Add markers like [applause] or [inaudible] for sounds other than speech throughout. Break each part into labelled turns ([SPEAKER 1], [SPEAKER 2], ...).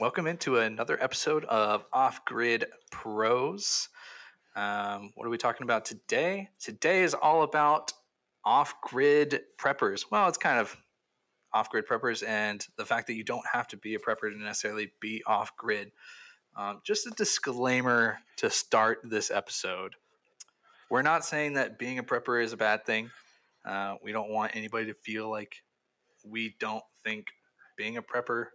[SPEAKER 1] Welcome into another episode of Off Grid Pros. Um, what are we talking about today? Today is all about off grid preppers. Well, it's kind of off grid preppers and the fact that you don't have to be a prepper to necessarily be off grid. Um, just a disclaimer to start this episode. We're not saying that being a prepper is a bad thing. Uh, we don't want anybody to feel like we don't think being a prepper,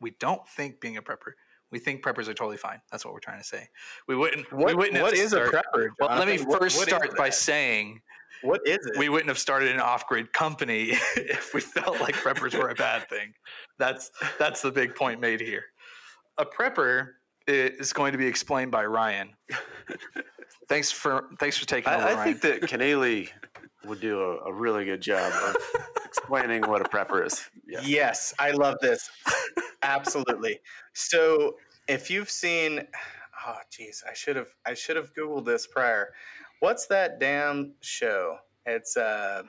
[SPEAKER 1] we don't think being a prepper. We think preppers are totally fine. That's what we're trying to say. We wouldn't.
[SPEAKER 2] What,
[SPEAKER 1] we wouldn't
[SPEAKER 2] what is
[SPEAKER 1] start-
[SPEAKER 2] a prepper?
[SPEAKER 1] Well, let me?
[SPEAKER 2] What-
[SPEAKER 1] first
[SPEAKER 2] what
[SPEAKER 1] start by saying
[SPEAKER 2] what is it?
[SPEAKER 1] we wouldn't have started an off-grid company [laughs] if we felt like preppers were a bad thing. That's that's the big point made here. A prepper is going to be explained by Ryan. [laughs] Thanks for thanks for taking over,
[SPEAKER 3] I, I
[SPEAKER 1] Ryan.
[SPEAKER 3] think that Keneally would do a, a really good job of [laughs] explaining what a prepper is. Yeah.
[SPEAKER 2] Yes, I love this. Absolutely. So, if you've seen, oh, geez, I should have, I should have googled this prior. What's that damn show? It's uh,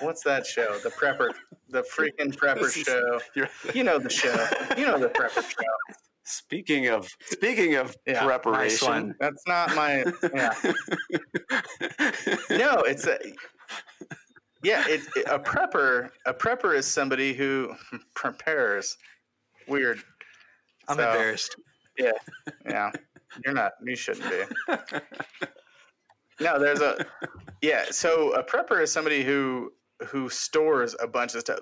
[SPEAKER 2] what's that show? The prepper, the freaking [laughs] prepper
[SPEAKER 3] is-
[SPEAKER 2] show. You know the show. You know the prepper show.
[SPEAKER 3] Speaking of speaking of
[SPEAKER 2] Yeah,
[SPEAKER 3] preparation,
[SPEAKER 1] one.
[SPEAKER 2] That's not my. Yeah. [laughs] No, it's a. Yeah, it, it- a prepper. A prepper is somebody who [laughs] prepares. Weird.
[SPEAKER 1] I'm
[SPEAKER 2] so-
[SPEAKER 1] embarrassed.
[SPEAKER 2] Yeah, yeah, you're not. You shouldn't be. No, there's a. Yeah, so a prepper is somebody who who stores a bunch of stuff.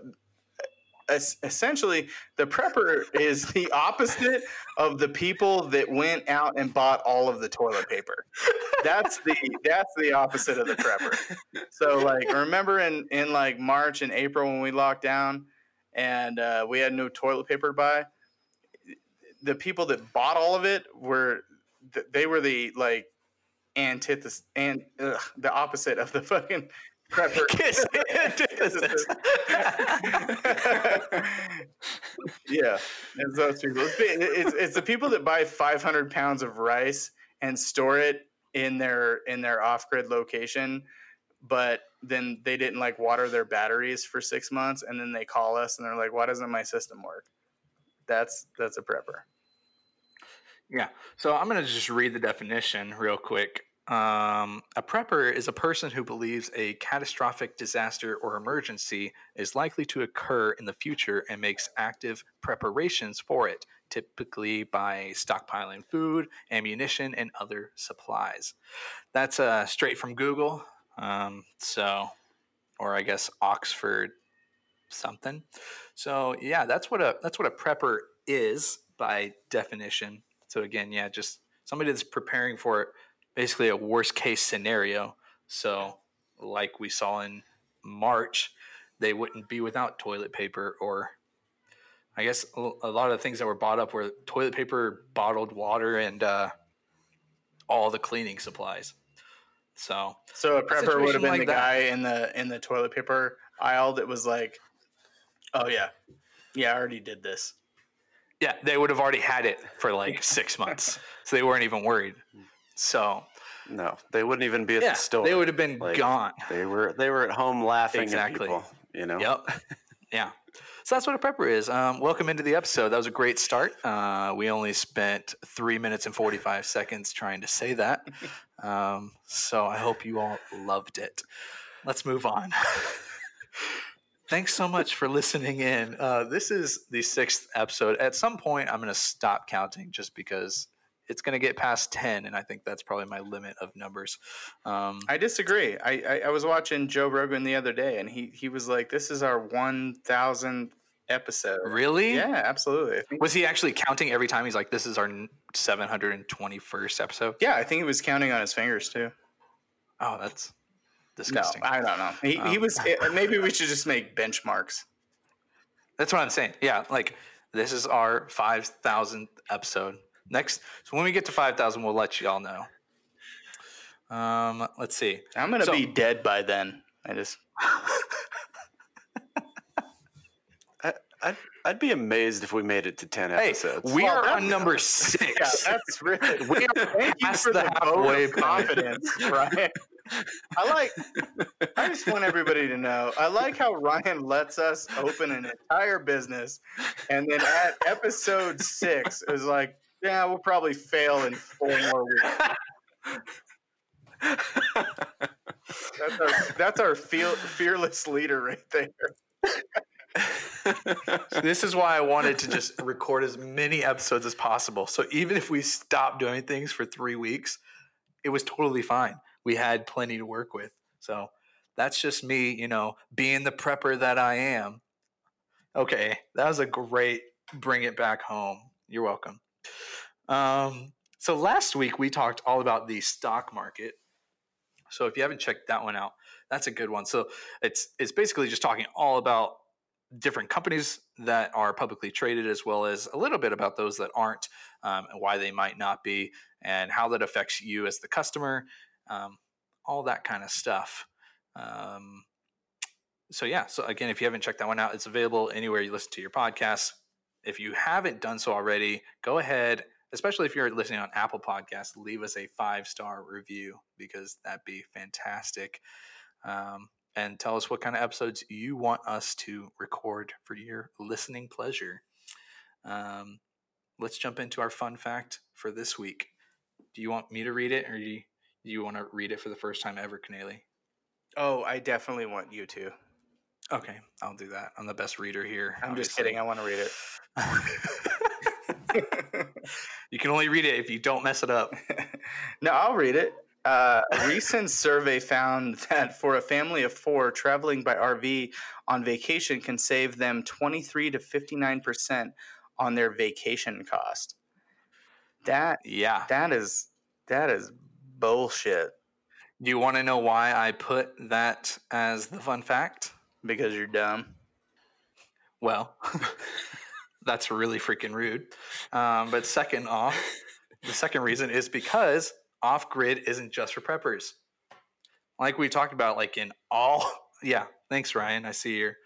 [SPEAKER 2] Es- essentially, the prepper is the opposite of the people that went out and bought all of the toilet paper. That's the that's the opposite of the prepper. So, like, remember in in like March and April when we locked down and uh, we had no toilet paper to buy the people that bought all of it were th- they were the like antithesis and ugh, the opposite of the fucking prepper. [laughs] [laughs] Yeah, it's those people. It's, it's, it's the people that buy 500 pounds of rice and store it in their in their off grid location, but then they didn't like water their batteries for six months, and then they call us and they're like, "Why doesn't my system work?" That's that's a prepper.
[SPEAKER 1] Yeah. So I'm going to just read the definition real quick. Um, a prepper is a person who believes a catastrophic disaster or emergency is likely to occur in the future and makes active preparations for it, typically by stockpiling food, ammunition, and other supplies. That's uh, straight from Google. Um, so, or I guess Oxford something. So yeah, that's what a that's what a prepper is by definition. So again, yeah, just somebody that's preparing for basically a worst case scenario. So like we saw in March, they wouldn't be without toilet paper or I guess a a lot of the things that were bought up were toilet paper, bottled water, and uh, all the cleaning supplies. So
[SPEAKER 2] So a prepper would have been
[SPEAKER 1] like
[SPEAKER 2] the
[SPEAKER 1] that.
[SPEAKER 2] guy in the in the toilet paper aisle that was like, "Oh yeah, yeah, I already did this."
[SPEAKER 1] Yeah, they would have already had it for like six months, [laughs] so they weren't even worried. So
[SPEAKER 3] no, they wouldn't even be at
[SPEAKER 1] yeah,
[SPEAKER 3] the store.
[SPEAKER 1] they would have been
[SPEAKER 3] Like,
[SPEAKER 1] gone.
[SPEAKER 3] They were they were at home laughing
[SPEAKER 1] Exactly.
[SPEAKER 3] at people. You know.
[SPEAKER 1] Yep. yeah. So that's what a prepper is. Um, welcome into the episode. That was a great start. Uh, we only spent three minutes and 45 seconds trying to say that. [laughs] Um, so I hope you all loved it. Let's move on. [laughs] Thanks so much for listening in. Uh, this is the sixth episode. At some point, I'm going to stop counting just because it's going to get past 10, and I think that's probably my limit of numbers. Um,
[SPEAKER 2] I disagree. I, I I was watching Joe Rogan the other day, and he he was like, "This is our one thousandth episode."
[SPEAKER 1] really?
[SPEAKER 2] Yeah, absolutely.
[SPEAKER 1] Was he actually counting every time? He's like, "This is our 721st episode."
[SPEAKER 2] yeah, I think he was counting on his fingers too.
[SPEAKER 1] Oh, that's disgusting No.
[SPEAKER 2] I don't know. He, he
[SPEAKER 1] Um,
[SPEAKER 2] was. [laughs] eh, Maybe we should just make benchmarks.
[SPEAKER 1] that's what I'm saying. Yeah, like this is our 5,000th episode. Next, so when we get to 5,000, we'll let you all know. Um, let's see.
[SPEAKER 2] I'm gonna
[SPEAKER 1] So-
[SPEAKER 2] be dead by then. I just [laughs]
[SPEAKER 3] I, I'd, I'd be amazed if we made it to ten
[SPEAKER 1] Hey,
[SPEAKER 3] episodes.
[SPEAKER 1] we
[SPEAKER 2] Well,
[SPEAKER 1] are on number [laughs]
[SPEAKER 2] yeah,
[SPEAKER 1] six.
[SPEAKER 2] that's really. [laughs]
[SPEAKER 1] we are
[SPEAKER 2] Thank you
[SPEAKER 1] past
[SPEAKER 2] for
[SPEAKER 1] the
[SPEAKER 2] the vote
[SPEAKER 1] halfway
[SPEAKER 2] of
[SPEAKER 1] point.
[SPEAKER 2] confidence, Brian. I like. I just want everybody to know. I like how Ryan lets us open an entire business, and then at episode six is like, yeah, we'll probably fail in four more weeks. That's our, that's our feel, fearless leader right there.
[SPEAKER 1] this is why I wanted to just record as many episodes as possible. So even if we stopped doing things for three weeks, it was totally fine. We had plenty to work with. So that's just me, you know, being the prepper that I am. Okay, that was a great bring it back home. You're welcome. Um, so last week we talked all about the stock market. So if you haven't checked that one out, that's a good one. So it's it's basically just talking all about different companies that are publicly traded, as well as a little bit about those that aren't, um, and why they might not be, and how that affects you as the customer, um, all that kind of stuff. Um, so yeah, so again, if you haven't checked that one out, it's available anywhere you listen to your podcast. If you haven't done so already, go ahead, especially if you're listening on Apple Podcasts, leave us a five star review because that'd be fantastic. Um, and tell us what kind of episodes you want us to record for your listening pleasure. Um, let's jump into our fun fact for this week. Do you want me to read it, or do you, do you want to read it for the first time ever, Canely?
[SPEAKER 2] Oh, I definitely want you to.
[SPEAKER 1] Okay, I'll do that. I'm the best reader here.
[SPEAKER 2] I'm just kidding. I want to read
[SPEAKER 1] it. [laughs] you can only read it if you don't mess it up. [laughs]
[SPEAKER 2] no, I'll read it. Uh, a recent survey found that for a family of four, traveling by RV on vacation can save them 23 to 59% on their vacation cost. That
[SPEAKER 1] yeah,
[SPEAKER 2] that is that is bullshit.
[SPEAKER 1] Do you want to know why I put that as the fun fact?
[SPEAKER 2] Because you're dumb.
[SPEAKER 1] Well, [laughs] that's really freaking rude. Um, but second off, the second reason is because off grid isn't just for preppers. Like we talked about, like in all, [laughs] yeah. Thanks, Ryan. I see your,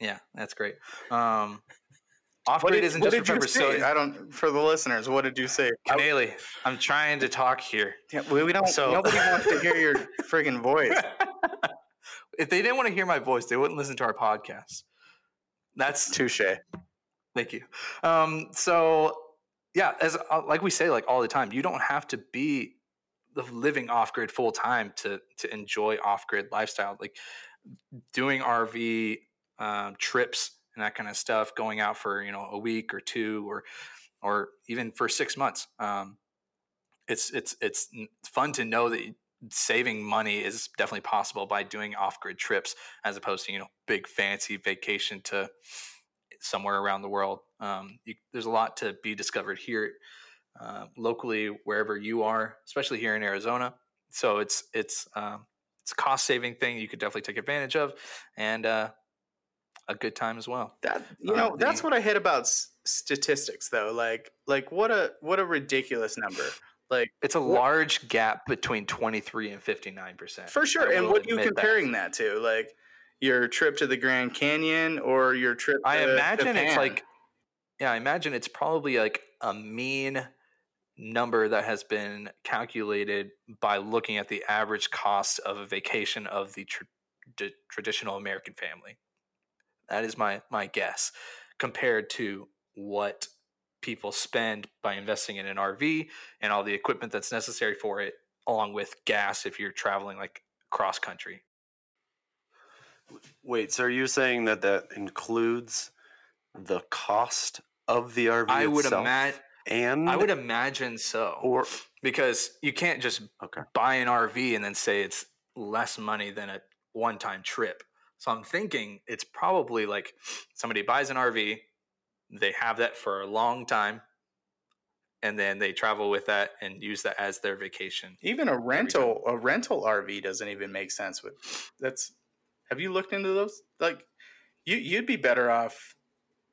[SPEAKER 1] yeah, that's great. Um, off grid isn't just for preppers. So
[SPEAKER 2] I don't. For the listeners, what did you say?
[SPEAKER 1] Canely, I'm trying to talk here.
[SPEAKER 2] Yeah, we, we don't. So, [laughs] nobody wants to hear your friggin' voice.
[SPEAKER 1] if they didn't want to hear my voice, they wouldn't listen to our podcast. That's
[SPEAKER 2] touche.
[SPEAKER 1] Thank you. Um, so yeah, as uh, like we say, like all the time, you don't have to be living off grid full time to to enjoy off grid lifestyle, like doing RV um, trips and that kind of stuff, going out for you know a week or two or or even for six months. Um, it's it's it's fun to know that saving money is definitely possible by doing off grid trips as opposed to you know big fancy vacation to somewhere around the world. Um, you, there's a lot to be discovered here uh, locally wherever you are, especially here in Arizona. So it's it's um, it's a cost saving thing you could definitely take advantage of, and uh, a good time as well.
[SPEAKER 2] That you know, um, that's what I hate about s- statistics, though. Like like what a what a ridiculous number. Like
[SPEAKER 1] it's a what, large gap between twenty three and fifty nine percent
[SPEAKER 2] for sure. And what are you comparing that. that to? Like your trip to the Grand Canyon or your trip?
[SPEAKER 1] I imagine Japan? it's like yeah, I imagine it's probably like a mean number that has been calculated by looking at the average cost of a vacation of the tr- traditional American family. That is my my guess compared to what people spend by investing in an RV and all the equipment that's necessary for it along with gas if you're traveling like cross country.
[SPEAKER 3] Wait, so are you saying that that includes the cost of the RV I
[SPEAKER 1] would imagine
[SPEAKER 3] and
[SPEAKER 1] I would imagine so.
[SPEAKER 3] Or
[SPEAKER 1] because you can't just okay. buy an RV and then say it's less money than a one-time trip. So I'm thinking it's probably like somebody buys an RV, they have that for a long time, and then they travel with that and use that as their vacation.
[SPEAKER 2] Even a rental, a rental RV doesn't even make sense with that's have you looked into those? Like you you'd be better off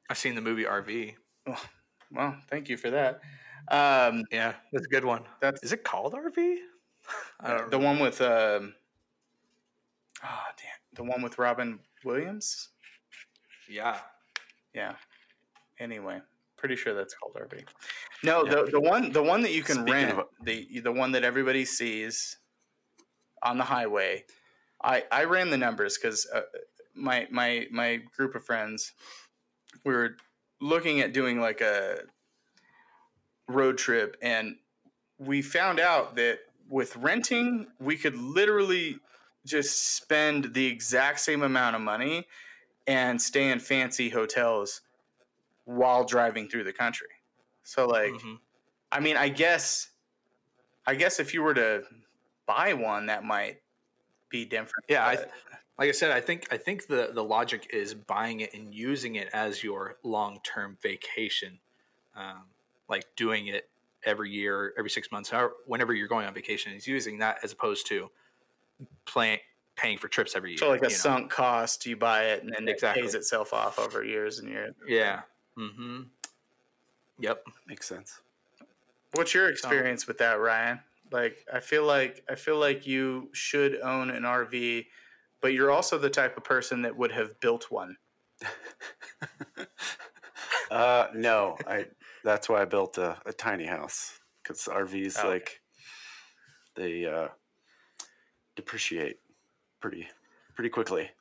[SPEAKER 1] I've seen the movie RV.
[SPEAKER 2] Oh, well, thank you for that. Um,
[SPEAKER 1] yeah, that's a good one. That's is it called RV? [laughs]
[SPEAKER 2] the one with um, oh damn, the one with Robin Williams.
[SPEAKER 1] Yeah,
[SPEAKER 2] yeah. Anyway, pretty sure that's called RV. No, yeah. the the one the one that you can Speaking rent of, the the one that everybody sees. on the highway. I I ran the numbers because uh, my my my group of friends we were looking at doing like a road trip and we found out that with renting we could literally just spend the exact same amount of money and stay in fancy hotels while driving through the country. So like
[SPEAKER 1] Mhm.
[SPEAKER 2] I mean, I guess I guess if you were to buy one that might be different.
[SPEAKER 1] Yeah, I, like I said, I think I think the the logic is buying it and using it as your long term vacation, um, like doing it every year, every six months, however, whenever you're going on vacation, is using that as opposed to playing paying for trips every year.
[SPEAKER 2] so like a
[SPEAKER 1] you know?
[SPEAKER 2] sunk cost, you buy it and then
[SPEAKER 1] Exactly.
[SPEAKER 2] it pays itself off over years and years.
[SPEAKER 1] Yeah. Mm-hmm. Yep.
[SPEAKER 3] Makes sense.
[SPEAKER 2] What's your experience with that, Ryan? Like I feel like I feel like you should own an RV, but you're also the type of person that would have built one. [laughs]
[SPEAKER 3] Uh, no, I. That's why I built a, a tiny house because RVs
[SPEAKER 2] Oh, okay.
[SPEAKER 3] like they uh, depreciate pretty pretty quickly.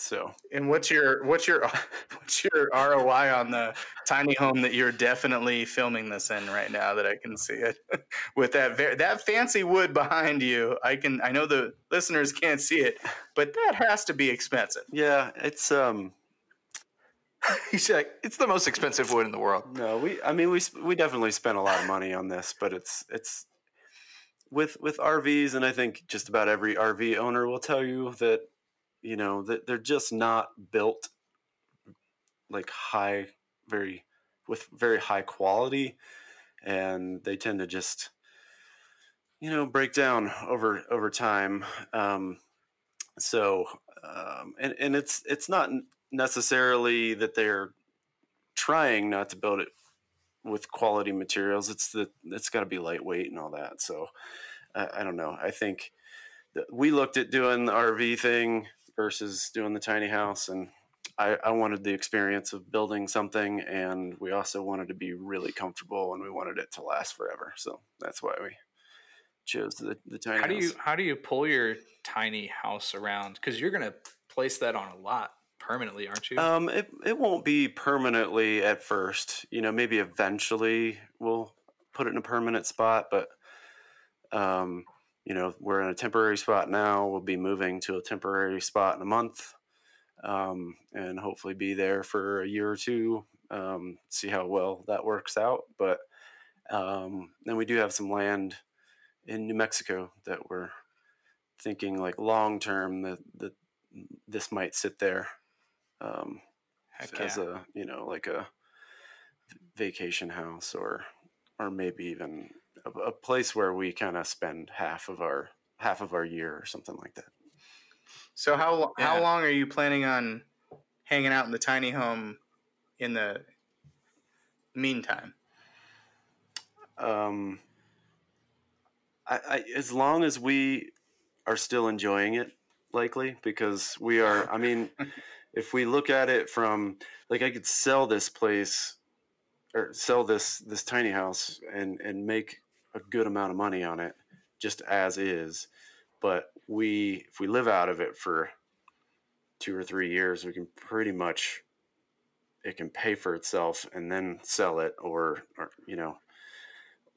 [SPEAKER 3] So
[SPEAKER 2] And what's your what's your [laughs] what's your ROI on the tiny home that you're definitely filming this in right now that I can see it [laughs] with that ver- that fancy wood behind you. I can I know the listeners can't see it, but that has to be expensive.
[SPEAKER 3] yeah, it's um [laughs]
[SPEAKER 1] He's like, it's the most expensive wood in the world.
[SPEAKER 3] no we I mean we we definitely spent a lot of money on this, but it's it's with with RVs and I think just about every RV owner will tell you that you know they're just not built like high very with very high quality and they tend to just you know break down over over time. Um so um and and it's it's not necessarily that they're trying not to build it with quality materials. It's that it's got to be lightweight and all that. So I, don't know. I think we looked at doing the rv thing versus doing the tiny house and I, I wanted the experience of building something and we also wanted to be really comfortable and we wanted it to last forever so that's why we chose the, the tiny
[SPEAKER 1] How do
[SPEAKER 3] house
[SPEAKER 1] you how do you pull your tiny house around? Because you're gonna place that on a lot permanently, aren't you?
[SPEAKER 3] Um, it it won't be permanently at first. You know, maybe eventually we'll put it in a permanent spot, but um, you know, we're in a temporary spot now. We'll be moving to a temporary spot in a month, um, and hopefully be there for a year or two. Um, see how well that works out. But um, then we do have some land in New Mexico that we're thinking like long term that that this might sit there. Um, as a you know like a vacation house or or maybe even a, a place where we kind of spend half of our half of our year or something like that
[SPEAKER 2] So how lo- how long are you planning on hanging out in the tiny home in the meantime?
[SPEAKER 3] um I, I as long as we are still enjoying it likely because we are i mean [laughs] if we look at it from like i could sell this place or sell this this tiny house and and make a good amount of money on it just as is. But we if we live out of it for two or three years we can pretty much it can pay for itself and then sell it or, or you know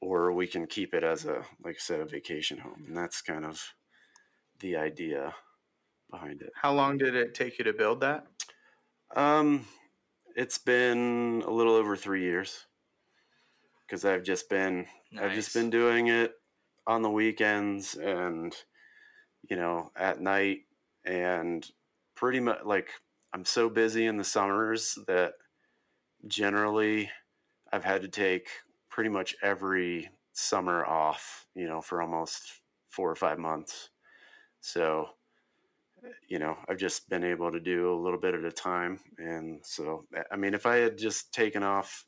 [SPEAKER 3] or we can keep it as a like i said a vacation home. And that's kind of the idea behind it.
[SPEAKER 2] How long did it take you to build that?
[SPEAKER 3] um it's been a little over three years because i've just been i've just been doing it on the weekends and you know at night and pretty much like i'm so busy in the summers that generally i've had to take pretty much every summer off you know for almost four or five months. So you know i've just been able to do a little bit at a time. And so i mean if i had just taken off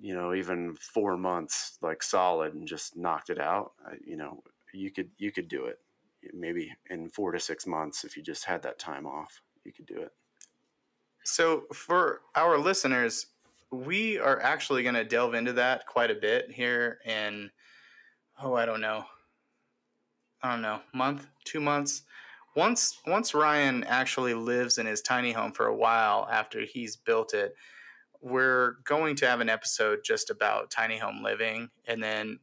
[SPEAKER 3] you know even four months like solid and just knocked it out you know you could you could do it maybe in four to six months if you just had that time off you could do it
[SPEAKER 2] So for our listeners, we are actually going to delve into that quite a bit here in oh, I don't know. I don't know, month, two months. Once once Ryan actually lives in his tiny home for a while after he's built it, we're going to have an episode just about tiny home living, and then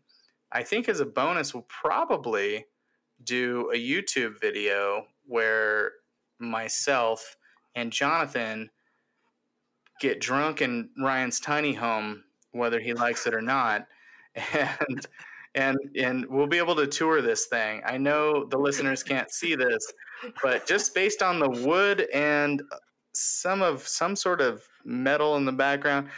[SPEAKER 2] I think as a bonus, we'll probably do a YouTube video where myself and Jonathan get drunk in Ryan's tiny home, whether he likes it or not, [laughs] and and and we'll be able to tour this thing. I know the listeners can't see this, but just based on the wood and some of some sort of metal in the background,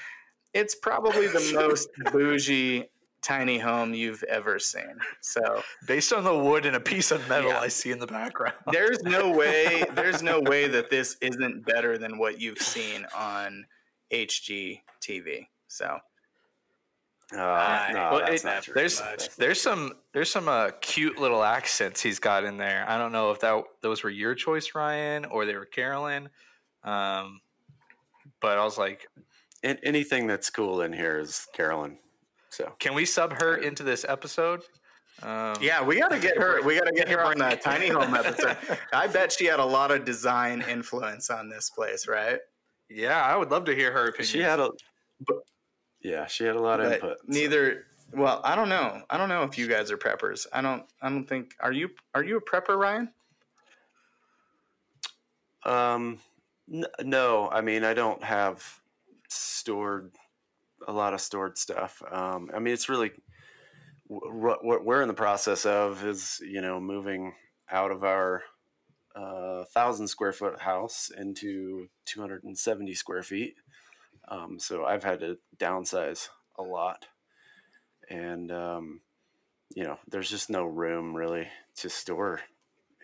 [SPEAKER 2] it's probably the most [laughs] bougie tiny home you've ever seen. So
[SPEAKER 1] based on the wood and a piece of metal
[SPEAKER 2] Yeah.
[SPEAKER 1] I see in the background.
[SPEAKER 2] there's no way [laughs] there's no way that this isn't better than what you've seen on HGTV. So
[SPEAKER 3] Uh,
[SPEAKER 2] Uh,
[SPEAKER 3] no,
[SPEAKER 1] well, it- there's
[SPEAKER 2] much.
[SPEAKER 1] there's some there's some uh, cute little accents he's got in there. I don't know if that those were your choice, Ryan, or they were Carolyn. Um, but I was like,
[SPEAKER 3] An- anything that's cool in here is Carolyn. So
[SPEAKER 1] can we sub her into this episode? Um,
[SPEAKER 2] yeah, we got to get her. We got to get her on the tiny home [laughs] episode. I bet she had a lot of design influence on this place, right?
[SPEAKER 1] yeah, I would love to hear her opinion.
[SPEAKER 3] she had a, yeah, she had a lot of
[SPEAKER 2] But
[SPEAKER 3] input. so.
[SPEAKER 2] neither. Well, I don't know. I don't know if you guys are preppers. I don't. I don't think. Are you? Are you a prepper, Ryan?
[SPEAKER 3] Um, no, I mean I don't have stored a lot of stored stuff. Um, I mean it's really what what we're in the process of is you know moving out of our uh, thousand square foot house into 270 square feet. Um, so I've had to downsize a lot, and um, you know there's just no room really to store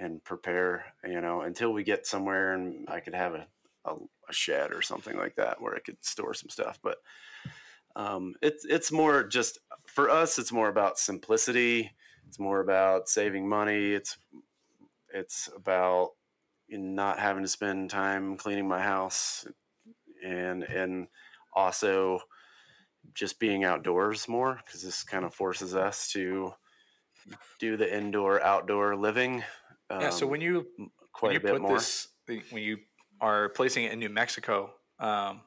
[SPEAKER 3] and prepare, you know, until we get somewhere and I could have a, a, a shed or something like that where I could store some stuff. But um, it's it's more just for us. It's more about simplicity. It's more about saving money. It's it's about not having to spend time cleaning my house, and and also just being outdoors more because this kind of forces us to do the indoor outdoor living
[SPEAKER 1] yeah. So
[SPEAKER 3] um,
[SPEAKER 1] when you
[SPEAKER 3] quite
[SPEAKER 1] when you put
[SPEAKER 3] more.
[SPEAKER 1] this when you are placing it in New Mexico, um,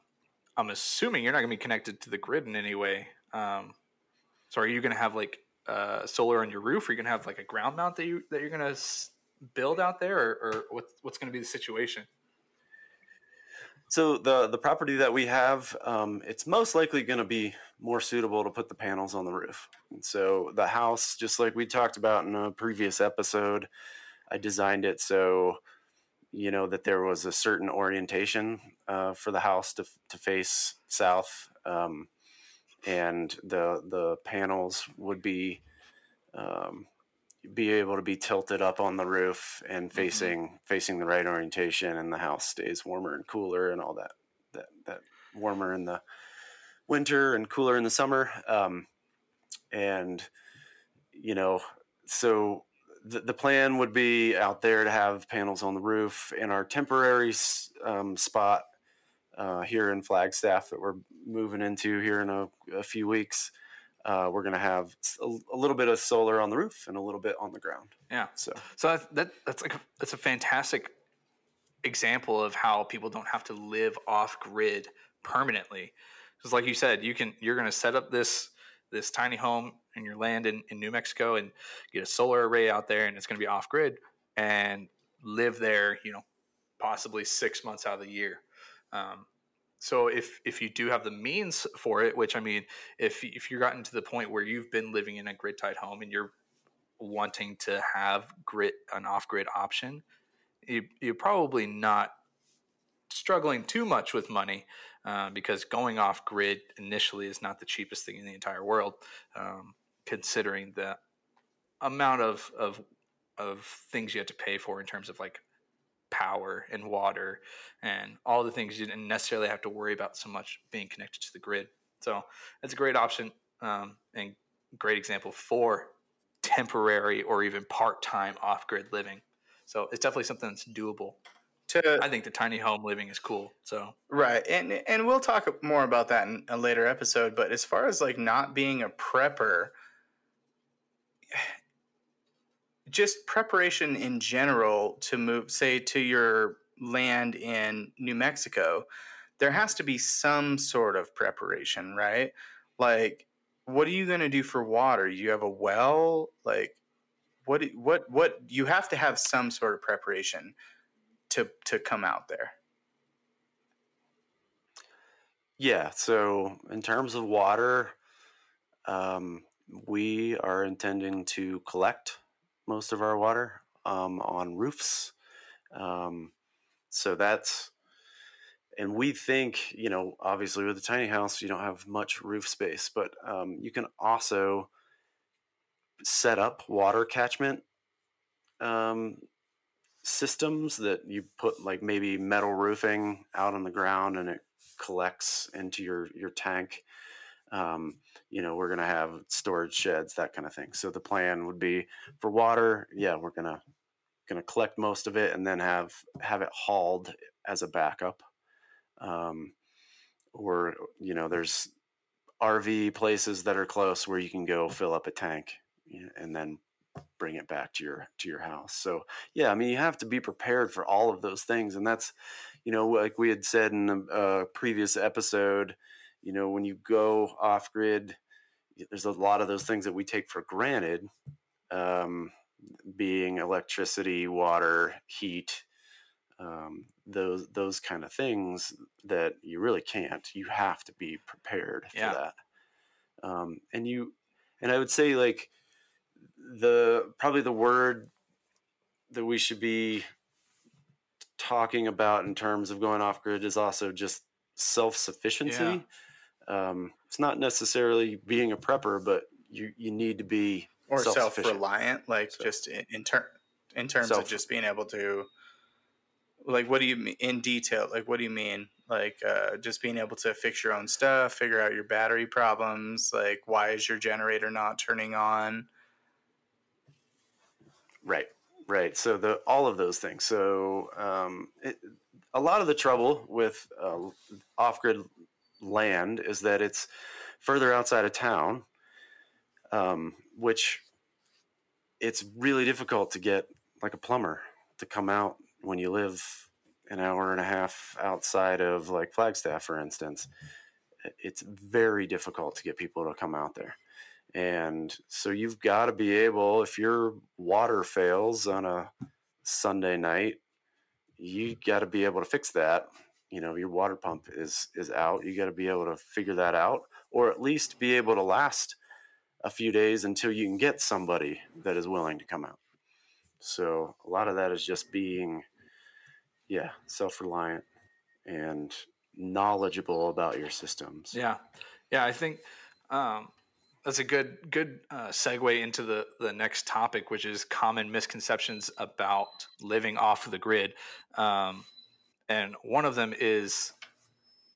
[SPEAKER 1] I'm assuming you're not going to be connected to the grid in any way. Um, so are you going to have like uh, solar on your roof? Are you going to have like a ground mount that you that you're going to s- build out there, or, or what's what's going to be the situation?
[SPEAKER 3] So the the property that we have, um, it's most likely going to be more suitable to put the panels on the roof. And so the house, just like we talked about in a previous episode, I designed it so you know that there was a certain orientation uh, for the house to to face south, um, and the the panels would be. Um, be able to be tilted up on the roof and facing facing the right orientation and the house stays warmer and cooler and all that that that warmer in the winter and cooler in the summer um, and you know so the, the plan would be out there to have panels on the roof in our temporary um, spot uh, here in Flagstaff that we're moving into here in a, a few weeks uh, we're going to have a little bit of solar on the roof and a little bit on the ground.
[SPEAKER 1] Yeah.
[SPEAKER 3] So
[SPEAKER 1] So that, that that's like a, that's a fantastic example of how people don't have to live off grid permanently. Because, like you said, you can you're going to set up this this tiny home in your land in, in New Mexico and get a solar array out there, and it's going to be off grid and live there. You know, possibly six months out of the year. Um, so if if you do have the means for it, which I mean, if if you've gotten to the point where you've been living in a grid tied home and you're wanting to have grid an off grid option, you, you're probably not struggling too much with money uh, because going off grid initially is not the cheapest thing in the entire world, um, considering the amount of, of of things you have to pay for in terms of like power and water and all the things you didn't necessarily have to worry about so much being connected to the grid. So it's a great option um, and great example for temporary or even part-time off-grid living. So it's definitely something that's doable.
[SPEAKER 2] To
[SPEAKER 1] I think the tiny home living is cool. So
[SPEAKER 2] Right. And and we'll talk more about that in a later episode, but as far as like not being a prepper [sighs] just preparation in general to move, say, to your land in New Mexico, there has to be some sort of preparation, right? Like, what are you going to do for water? You have a well, like, what, what, what? You have to have some sort of preparation to to come out there.
[SPEAKER 3] Yeah. So in terms of water, um, we are intending to collect most of our water um, on roofs. Um, so that's, and we think, you know, obviously with a tiny house, you don't have much roof space, but um, you can also set up water catchment um, systems that you put like maybe metal roofing out on the ground and it collects into your your tank um, you know we're going to have storage sheds that kind of thing. So the plan would be for water yeah we're going to going to collect most of it and then have have it hauled as a backup. Um, or you know there's rv places that are close where you can go fill up a tank and then bring it back to your to your house. So yeah i mean you have to be prepared for all of those things and that's you know like we had said in a, previous episode you know when you go off grid there's a lot of those things that we take for granted um, being electricity water heat um, those those kind of things that you really can't. You have to be prepared for
[SPEAKER 1] yeah.
[SPEAKER 3] that. Um, and you and i would say like the probably the word that we should be talking about in terms of going off grid is also just self sufficiency. Yeah. Um, it's not necessarily being a prepper, but you you need to be
[SPEAKER 2] or self reliant, like so. just in, in, ter- in terms self- of just being able to like what do you mean in detail like what do you mean like uh, just being able to fix your own stuff figure out your battery problems like why is your generator not turning on
[SPEAKER 3] Right, right. So the all of those things. So um, it, a lot of the trouble with uh, off-grid land is that it's further outside of town, um, which it's really difficult to get like a plumber to come out when you live an hour and a half outside of like Flagstaff, for instance. It's very difficult to get people to come out there. And so you've got to be able, if your water fails on a Sunday night, you got to be able to fix that. You know, your water pump is is out. You got to be able to figure that out, or at least be able to last a few days until you can get somebody that is willing to come out. So a lot of that is just being, yeah, self reliant and knowledgeable about your systems.
[SPEAKER 1] Yeah, yeah. I think um, that's a good good uh, segue into the the next topic, which is common misconceptions about living off the grid. Um, and one of them is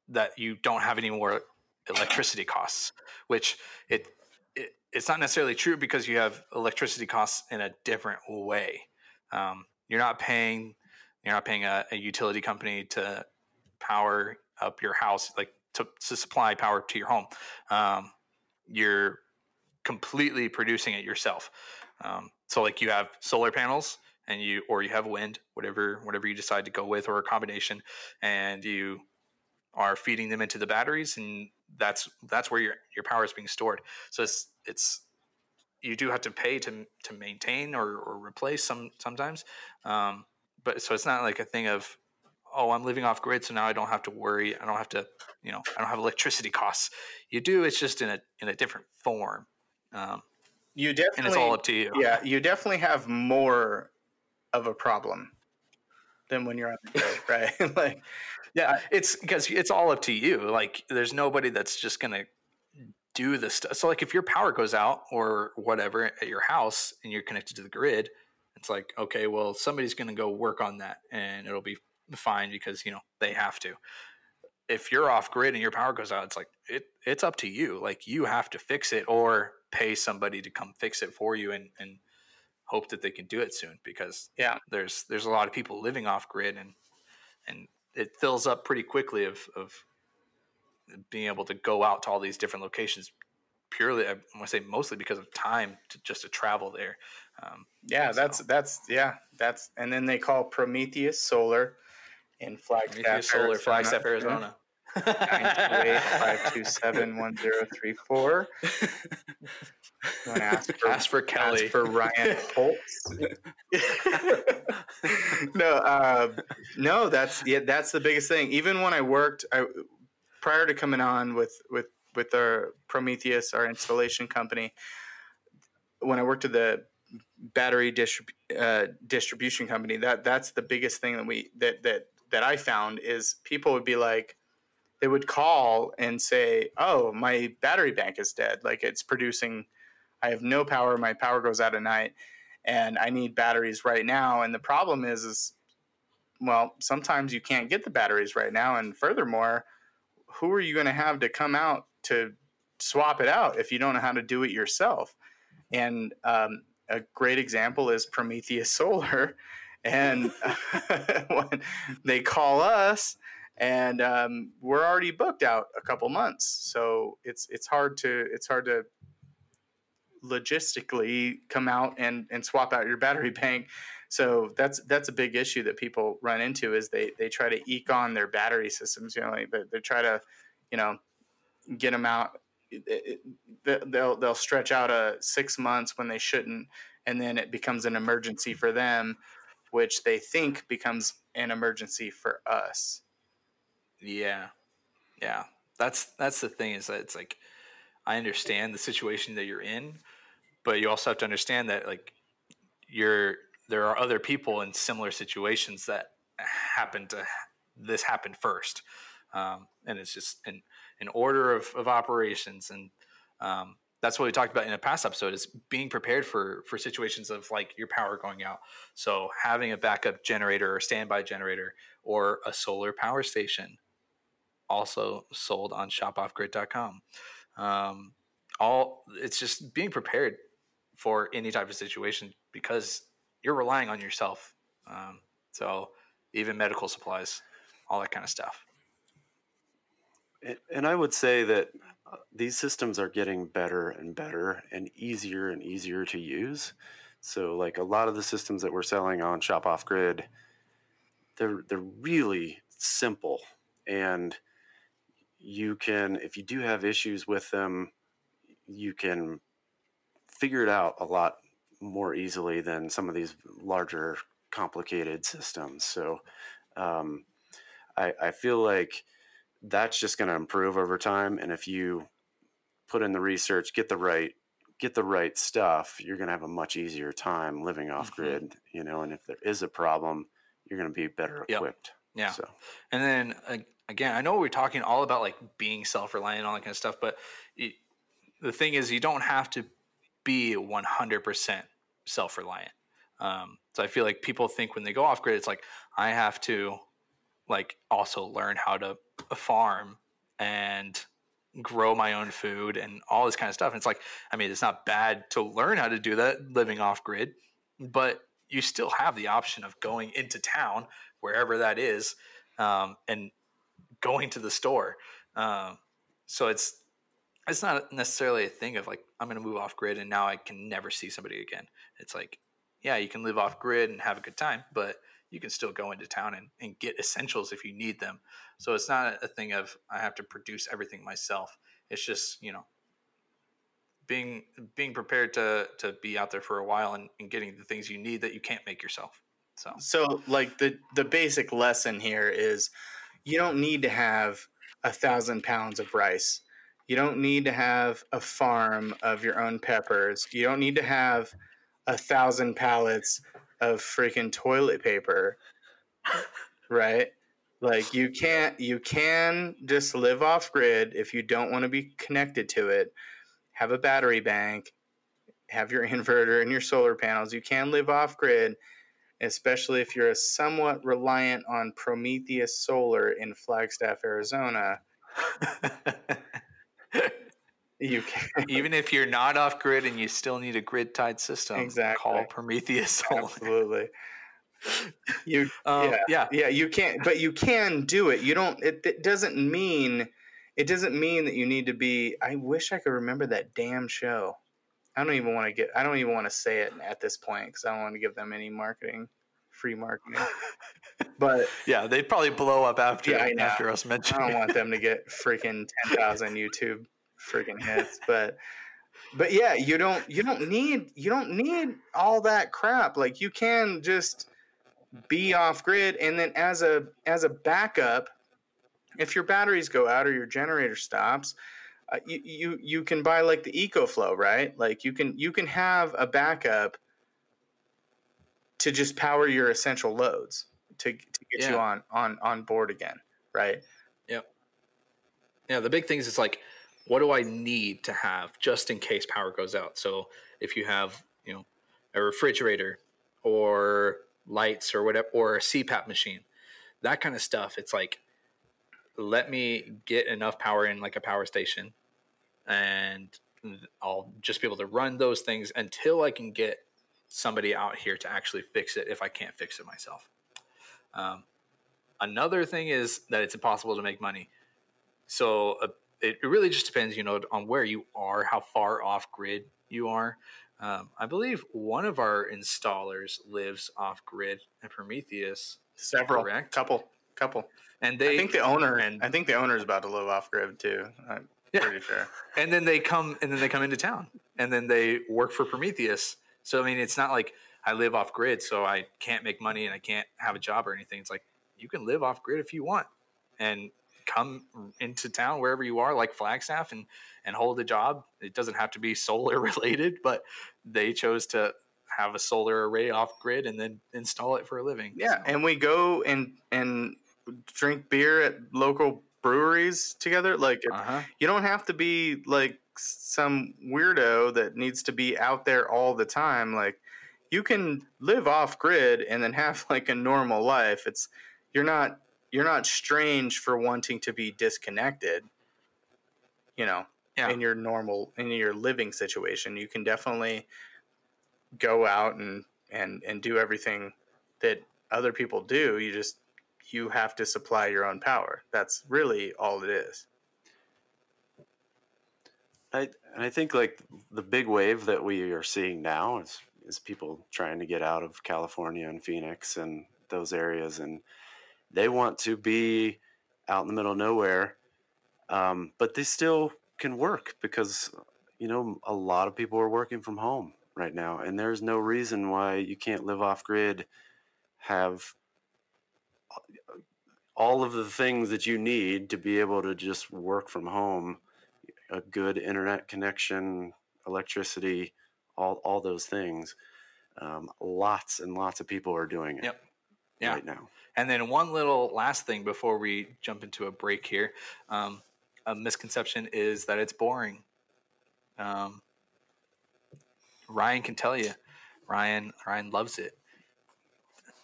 [SPEAKER 1] that you don't have any more electricity costs, which it, it it's not necessarily true because you have electricity costs in a different way. Um, you're not paying you're not paying a, a, utility company to power up your house, like to, to supply power to your home. Um, you're completely producing it yourself. Um, so like you have solar panels and you or you have wind, whatever whatever you decide to go with or a combination, and you are feeding them into the batteries, and that's that's where your your power is being stored. So it's it's you do have to pay to to maintain or, or replace some sometimes, um, but so it's not like a thing of oh, I'm living off grid, so now I don't have to worry. I don't have to, you know, I don't have electricity [laughs] costs. You do. It's just in a in a different form. Um,
[SPEAKER 2] you definitely,
[SPEAKER 1] and it's all up to you.
[SPEAKER 2] Yeah, you definitely have more of a problem than when you're on the grid, [laughs] right? [laughs] like,
[SPEAKER 1] yeah, it's because it's all up to you. Like, there's nobody that's just gonna do this stuff. So, like, if your power goes out or whatever at your house and you're connected to the grid, it's like, okay, well, somebody's gonna go work on that, and it'll be fine because you know they have to. If you're off grid and your power goes out, it's like it it's up to you. Like you have to fix it or pay somebody to come fix it for you and and hope that they can do it soon because
[SPEAKER 2] yeah,
[SPEAKER 1] there's there's a lot of people living off grid and and it fills up pretty quickly of of being able to go out to all these different locations purely I want to say mostly because of time to just to travel there. Um,
[SPEAKER 2] Yeah, that's that's yeah, that's and then they call Prometheus Solar in Flagstaff,
[SPEAKER 1] Solar,
[SPEAKER 2] Arizona.
[SPEAKER 1] Flagstaff, Arizona.
[SPEAKER 2] 928-527-1034. [laughs] You want to ask for,
[SPEAKER 1] Ask for Kelly.
[SPEAKER 2] ask for Ryan Holtz? no, uh, no, that's yeah, that's the biggest thing. Even when I worked, I, prior to coming on with with with our Prometheus, our installation company, when I worked at the battery distrib- uh, distribution company, that that's the biggest thing that we that that that I found is people would be like, they would call and say, "Oh, my battery bank is dead. Like it's producing. I have no power. My power goes out at night, and I need batteries right now." And the problem is, is well, sometimes you can't get the batteries right now, and furthermore, who are you going to have to come out to swap it out if you don't know how to do it yourself? And um, a great example is Prometheus [laughs] Solar. And [laughs] [laughs] when they call us, and um, we're already booked out a couple months, so it's it's hard to it's hard to logistically come out and and swap out your battery [laughs] bank. So that's that's a big issue that people run into is they they try to eke on their battery systems. You know, like they, they try to, you know, get them out. It- it- They'll they'll stretch out a six months when they shouldn't, and then it becomes an emergency for them, which they think becomes an emergency for us.
[SPEAKER 1] Yeah, yeah. That's that's the thing is that it's like I understand the situation that you're in, but you also have to understand that like you're there are other people in similar situations that happen to this happened first, um, and it's just an an order of, of operations and. Um, that's what we talked about in a past episode is being prepared for for situations of like your power going out so having a backup generator or standby generator or a solar power station also sold on shopoffgrid.com. Um, all it's just being prepared for any type of situation because you're relying on yourself. Um, so even medical supplies, all that kind of stuff.
[SPEAKER 3] And- And I would say that these systems are getting better and better and easier and easier to use. So, like a lot of the systems that we're selling on Shop Off Grid, they're they're really simple, and you can, if you do have issues with them, you can figure it out a lot more easily than some of these larger, complicated systems. So, um, I, I feel like that's just going to improve over time and if you put in the research get the right get the right stuff you're going to have a much easier time living off
[SPEAKER 1] Mhm.
[SPEAKER 3] grid you know and if there is a problem you're going to be better
[SPEAKER 1] Yep.
[SPEAKER 3] equipped
[SPEAKER 1] Yeah.
[SPEAKER 3] so
[SPEAKER 1] And then uh, again, I know we're talking all about like being self reliant and all that kind of stuff, but it, the thing is, you don't have to be 100% self reliant. Um, so I feel like people think when they go off grid, it's like, I have to like also learn how to farm and grow my own food and all this kind of stuff. And it's like, I mean, it's not bad to learn how to do that living off grid, but you still have the option of going into town, wherever that is, um, and going to the store. Um, so it's it's not necessarily a thing of like I'm going to move off grid and now I can never see somebody again. It's like, yeah, you can live off grid and have a good time, but you can still go into town and, and get essentials if you need them. So it's not a thing of I have to produce everything myself. It's just you know being being prepared to to be out there for a while and, and getting the things you need that you can't make yourself. So
[SPEAKER 2] So, like the the basic lesson here is, you don't need to have a thousand pounds of rice. You don't need to have a farm of your own peppers. You don't need to have a thousand pallets of freaking toilet paper, right? Like you can't you can just live off grid if you don't want to be connected to it. Have a battery bank, have your [laughs] inverter and your solar panels. You can live off grid especially if you're somewhat reliant on Prometheus Solar in Flagstaff, Arizona. [laughs] You can [laughs]
[SPEAKER 1] even if you're not off grid and you still need a grid tied system,
[SPEAKER 2] Exactly.
[SPEAKER 1] call Prometheus. [laughs]
[SPEAKER 2] Absolutely. You
[SPEAKER 1] Um,
[SPEAKER 2] Yeah.
[SPEAKER 1] yeah,
[SPEAKER 2] yeah, you can't, but you can do it. You don't. It, it doesn't mean. It doesn't mean that you need to be. I wish I could remember that damn show. I don't even want to get. I don't even want to say it at this point because I don't want to give them any marketing, free marketing. [laughs] but
[SPEAKER 1] Yeah, they'd probably blow up after
[SPEAKER 2] Yeah,
[SPEAKER 1] after us
[SPEAKER 2] I don't want them to get freaking ten thousand YouTube freaking hits. [laughs] But but yeah, you don't you don't need you don't need all that crap. Like you can just be off grid, and then as a as a backup, if your batteries go out or your generator stops. Uh, you, you you can buy like the EcoFlow, right? Like you can you can have a backup to just power your essential loads to, to get you on on on board again, right?
[SPEAKER 1] Yeah, yeah, the big things is it's like, what do I need to have just in case power goes out? So if you have, you know, a refrigerator or lights or whatever, or a CPAP machine, that kind of stuff, it's like, let me get enough power in like a power station and I'll just be able to run those things until I can get somebody out here to actually fix it if I can't fix it myself. Um, another thing is that it's impossible to make money. So uh, it, it really just depends, you know, on where you are, how far off grid you are. Um, I believe one of our installers lives off grid at Prometheus,
[SPEAKER 2] Several,
[SPEAKER 1] Correct.
[SPEAKER 2] couple, couple.
[SPEAKER 1] and they
[SPEAKER 2] I think the owner,
[SPEAKER 1] and-
[SPEAKER 2] I think the owner is about to live off grid too. I'm
[SPEAKER 1] Yeah.
[SPEAKER 2] pretty sure.
[SPEAKER 1] and then they come and then they come into town and then they work for Prometheus. So I mean, it's not like I live off grid, so I can't make money and I can't have a job or anything. It's like you can live off grid if you want and come into town wherever you are, like Flagstaff, and and hold a job. It doesn't have to be solar [laughs] related, but they chose to have a solar array off grid and then install it for a living.
[SPEAKER 2] Yeah,
[SPEAKER 1] So-
[SPEAKER 2] and we go and and drink beer at local breweries together. Like
[SPEAKER 1] uh-huh.
[SPEAKER 2] you don't have to be like some weirdo that needs to be out there all the time. Like you can live off grid and then have like a normal life. It's you're not you're not strange for wanting to be disconnected. You know,
[SPEAKER 1] Yeah.
[SPEAKER 2] in your normal in your living situation, you can definitely go out and and and do everything that other people do. You just you have to supply your own power. That's really all it is.
[SPEAKER 3] I and I think like the big wave that we are seeing now is is people trying to get out of California and Phoenix and those areas, and they want to be out in the middle of nowhere, um, but they still can work because you know a lot of people are working from home right now, and there's no reason why you can't live off grid, have all of the things that you need to be able to just work from home a good internet connection, electricity, all all those things. Um, lots and lots of people are doing it
[SPEAKER 1] Yep. Yeah.
[SPEAKER 3] right now.
[SPEAKER 1] And then one little last thing before we jump into a break here. Um, a misconception is that it's boring. Um, Ryan can tell you. Ryan Ryan loves it.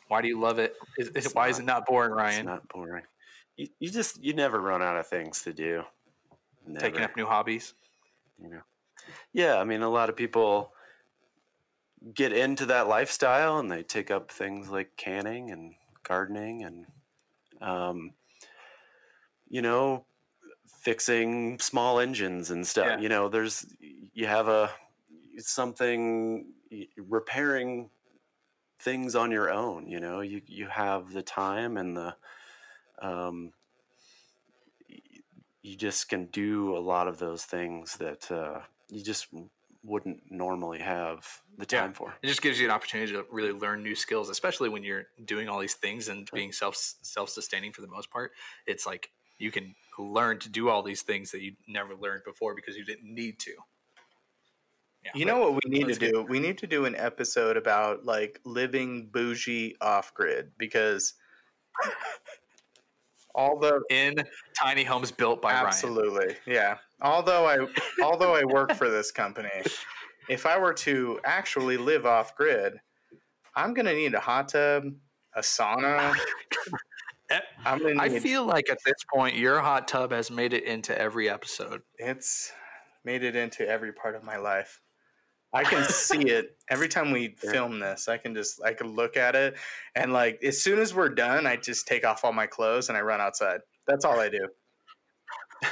[SPEAKER 1] Why do you love it? Is, is,
[SPEAKER 3] It's
[SPEAKER 1] why is it not boring,
[SPEAKER 3] It's
[SPEAKER 1] Ryan?
[SPEAKER 3] not boring. You, you just you never run out of things to do.
[SPEAKER 1] Taking up new hobbies.
[SPEAKER 3] you know. Yeah, I mean, a lot of people get into that lifestyle and they take up things like canning and gardening and, um, you know, fixing small engines and stuff.
[SPEAKER 1] Yeah.
[SPEAKER 3] You know, there's you have a something repairing things on your own. You know, you you have the time and the um, you just can do a lot of those things that uh, you just wouldn't normally have the
[SPEAKER 1] Yeah.
[SPEAKER 3] time for.
[SPEAKER 1] It just gives you an opportunity to really learn new skills, especially when you're doing all these things and being self self sustaining for the most part. It's like you can learn to do all these things that you never learned before because you didn't need to. Yeah,
[SPEAKER 2] You know what we need to
[SPEAKER 1] let's get-
[SPEAKER 2] do? We need to do an episode about like living bougie off grid because although
[SPEAKER 1] in tiny homes built by Ryan.
[SPEAKER 2] absolutely, yeah. Although I although I work for this company, if I were to actually live off grid, I'm gonna need a hot tub, a sauna. [laughs] I'm gonna
[SPEAKER 1] I feel like at this point your hot tub has made it into every episode.
[SPEAKER 2] it's made it into every part of my life. I can see [laughs] it every time we
[SPEAKER 3] Yeah.
[SPEAKER 2] film this. I can just I can look at it and like as soon as we're done, I just take off all my clothes and I run outside. That's all I do.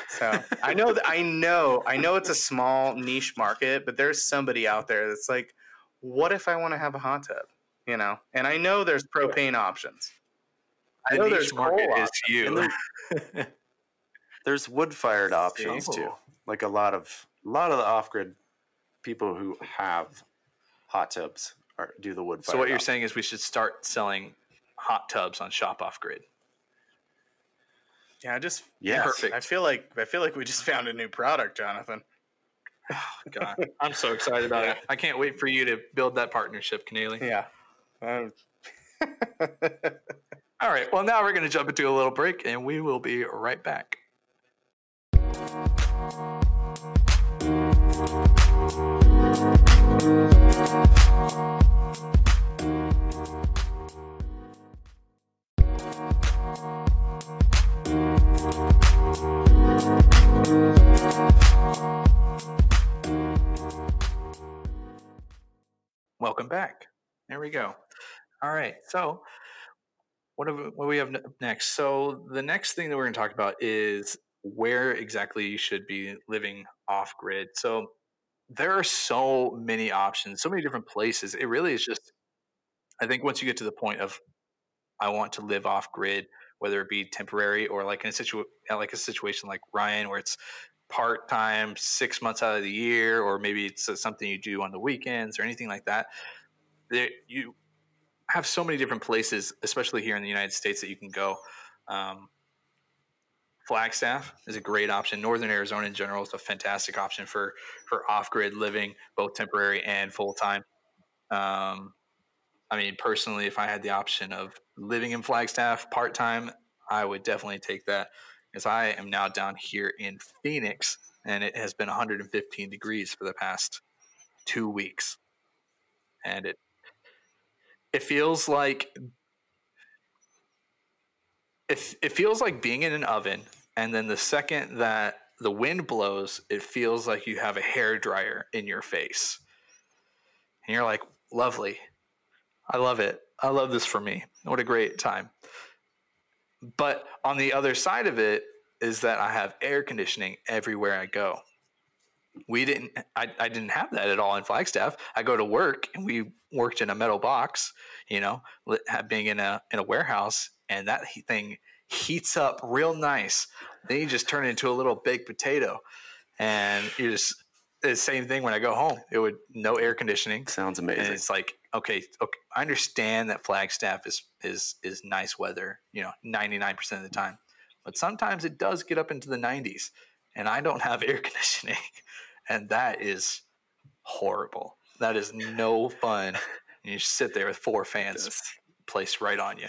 [SPEAKER 2] So I know that I know I know it's a small niche market, but there's somebody out there that's like, what if I want to have a hot tub? You know, and I know there's propane options. I know
[SPEAKER 1] The
[SPEAKER 2] there's
[SPEAKER 1] market
[SPEAKER 2] coal
[SPEAKER 1] is you.
[SPEAKER 3] There's [laughs] wood fired options too.
[SPEAKER 1] Oh.
[SPEAKER 3] Like a lot of a lot of the off grid people who have hot tubs are, do the wood fire.
[SPEAKER 1] so what you're saying is we should start selling hot tubs on Shop Off Grid.
[SPEAKER 2] Yeah, I just
[SPEAKER 3] Yes.
[SPEAKER 1] Perfect.
[SPEAKER 2] I feel like I feel like we just found a new product, Jonathan.
[SPEAKER 1] God, [laughs] I'm so excited about it. I can't wait for you to build that partnership, Keneally.
[SPEAKER 2] Yeah. Um, [laughs]
[SPEAKER 1] All right. Well, now we're going to jump into a little break, and we will be right back. Welcome back. There we go. All right. So, what we, what do we have next? So, the next thing that we're going to talk about is where exactly you should be living off grid. So, there are so many options, so many different places. It really is just, I think once you get to the point of, I want to live off grid, whether it be temporary or like in a situ like a situation like Ryan, where it's part time, six months out of the year, or maybe it's uh, something you do on the weekends or anything like that. There, you have so many different places, especially here in the United States, that you can go. Um, Flagstaff is a great option. Northern Arizona in general is a fantastic option for for off grid living, both temporary and full time. Um, I mean, personally, if I had the option of living in Flagstaff part time, I would definitely take that because I am now down here in Phoenix and it has been 115 degrees for the past two weeks. And it it feels like it, it feels like being in an oven and then the second that the wind blows it feels like you have a hair dryer in your face. And you're like lovely. I love it. I love this for me. What a great time. But on the other side of it is that i have air conditioning everywhere i go. We didn't I, I didn't have that at all in flagstaff. I go to work and we worked in a metal box you know being in a in a warehouse and that thing heats up real nice. Then you just turn it into a little baked potato and you just the same thing when i go home it would no air conditioning.
[SPEAKER 3] Sounds
[SPEAKER 1] and
[SPEAKER 3] amazing.
[SPEAKER 1] it's like okay okay i understand that flagstaff is is is nice weather you know 99% of the time. But sometimes it does get up into the 90s and i don't have [laughs] air conditioning and that is horrible. That is no fun. And you just sit there with four fans placed right on you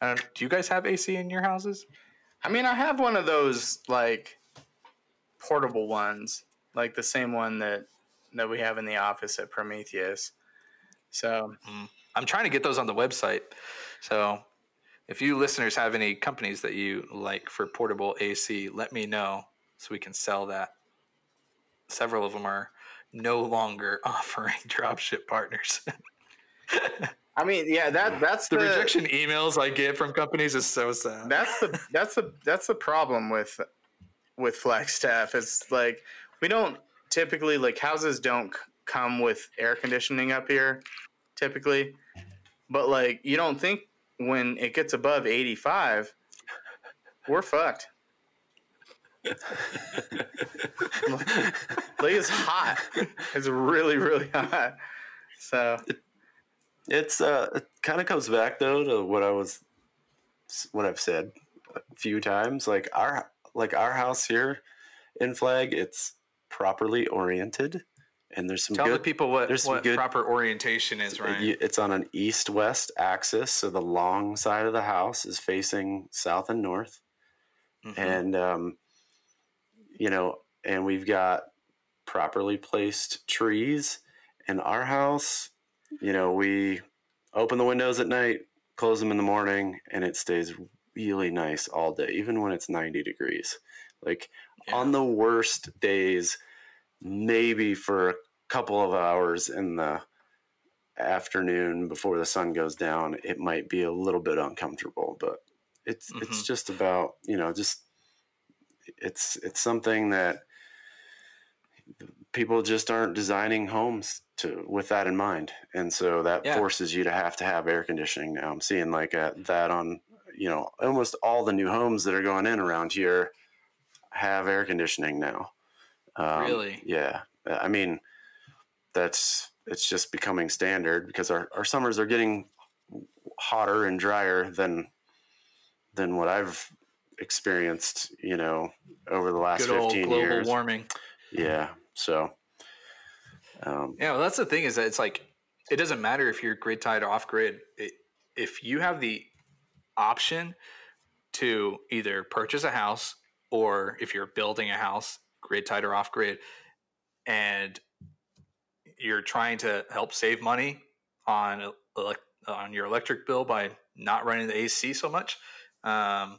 [SPEAKER 1] do you guys have ac in your houses
[SPEAKER 2] I mean, I have one of those like portable ones, like the same one that that we have in the office at Prometheus. So mm.
[SPEAKER 1] I'm trying to get those on the website. So if you listeners have any companies that you like for portable AC, let me know so we can sell that. Several of them are no longer [laughs] offering [laughs] dropship partners. [laughs]
[SPEAKER 2] I mean, yeah, that that's
[SPEAKER 1] the
[SPEAKER 2] the,
[SPEAKER 1] rejection emails I get from companies is so sad.
[SPEAKER 2] That's the [laughs] that's the that's the problem with with Flagstaff. It's like we don't typically like houses don't come with air conditioning up here typically, but like you don't think when it gets above eighty five, we're fucked. [laughs] like it's hot. It's really really hot. So
[SPEAKER 3] It's uh, it kind of comes back though to what I was, what I've said a few times. Like our like our house here in Flag, it's properly oriented, and there's some
[SPEAKER 1] Tell the people what,
[SPEAKER 3] there's some
[SPEAKER 1] what
[SPEAKER 3] good-
[SPEAKER 1] proper orientation is, right?
[SPEAKER 3] It's on an east-west axis, so the long side of the house is facing south and north,
[SPEAKER 1] Mhm.
[SPEAKER 3] and um, you know, and we've got properly placed trees. In our house, you know, we open the windows at night, close them in the morning, and it stays really nice all day, even when it's 90 degrees. Like
[SPEAKER 1] Yeah.
[SPEAKER 3] on the worst days, maybe for a couple of hours in the afternoon before the sun goes down, it might be a little bit uncomfortable, but it's it's
[SPEAKER 1] Mhm.
[SPEAKER 3] just about, you know, just it's it's something that people just aren't designing homes to with that in mind, and so that
[SPEAKER 1] Yeah.
[SPEAKER 3] forces you to have to have air conditioning. Now I'm seeing like uh that on you know almost all the new homes that are going in around here have air conditioning now. Um,
[SPEAKER 1] Really?
[SPEAKER 3] Yeah. I mean, that's it's just becoming standard because our, our summers are getting hotter and drier than than what I've experienced, you know, over the last
[SPEAKER 1] Good old
[SPEAKER 3] 15
[SPEAKER 1] global
[SPEAKER 3] years.
[SPEAKER 1] warming.
[SPEAKER 3] Yeah. So um,
[SPEAKER 1] Yeah, well, that's the thing is that it's like it doesn't matter if you're grid tied or off grid. If you have the option to either purchase a house or if you're building a house, grid tied or off grid, and you're trying to help save money on on your electric bill by not running the AC so much, um,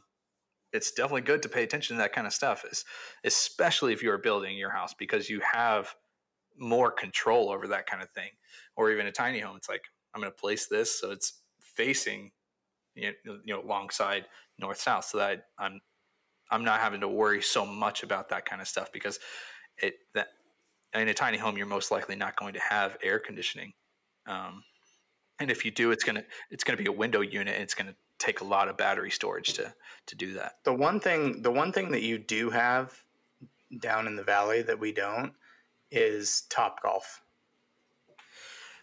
[SPEAKER 1] it's definitely good to pay attention to that kind of stuff. Especially if you are building your house because you have more control over that kind of thing. Or even a tiny home, it's like I'm going to place this so it's facing, you know, alongside north south, so that I'm I'm not having to worry so much about that kind of stuff because it that in a tiny home you're most likely not going to have air conditioning, um, and if you do, it's gonna it's gonna be a window unit. And it's gonna take a lot of battery storage to to do that.
[SPEAKER 2] The one thing, the one thing that you do have down in the valley that we don't is Top Golf.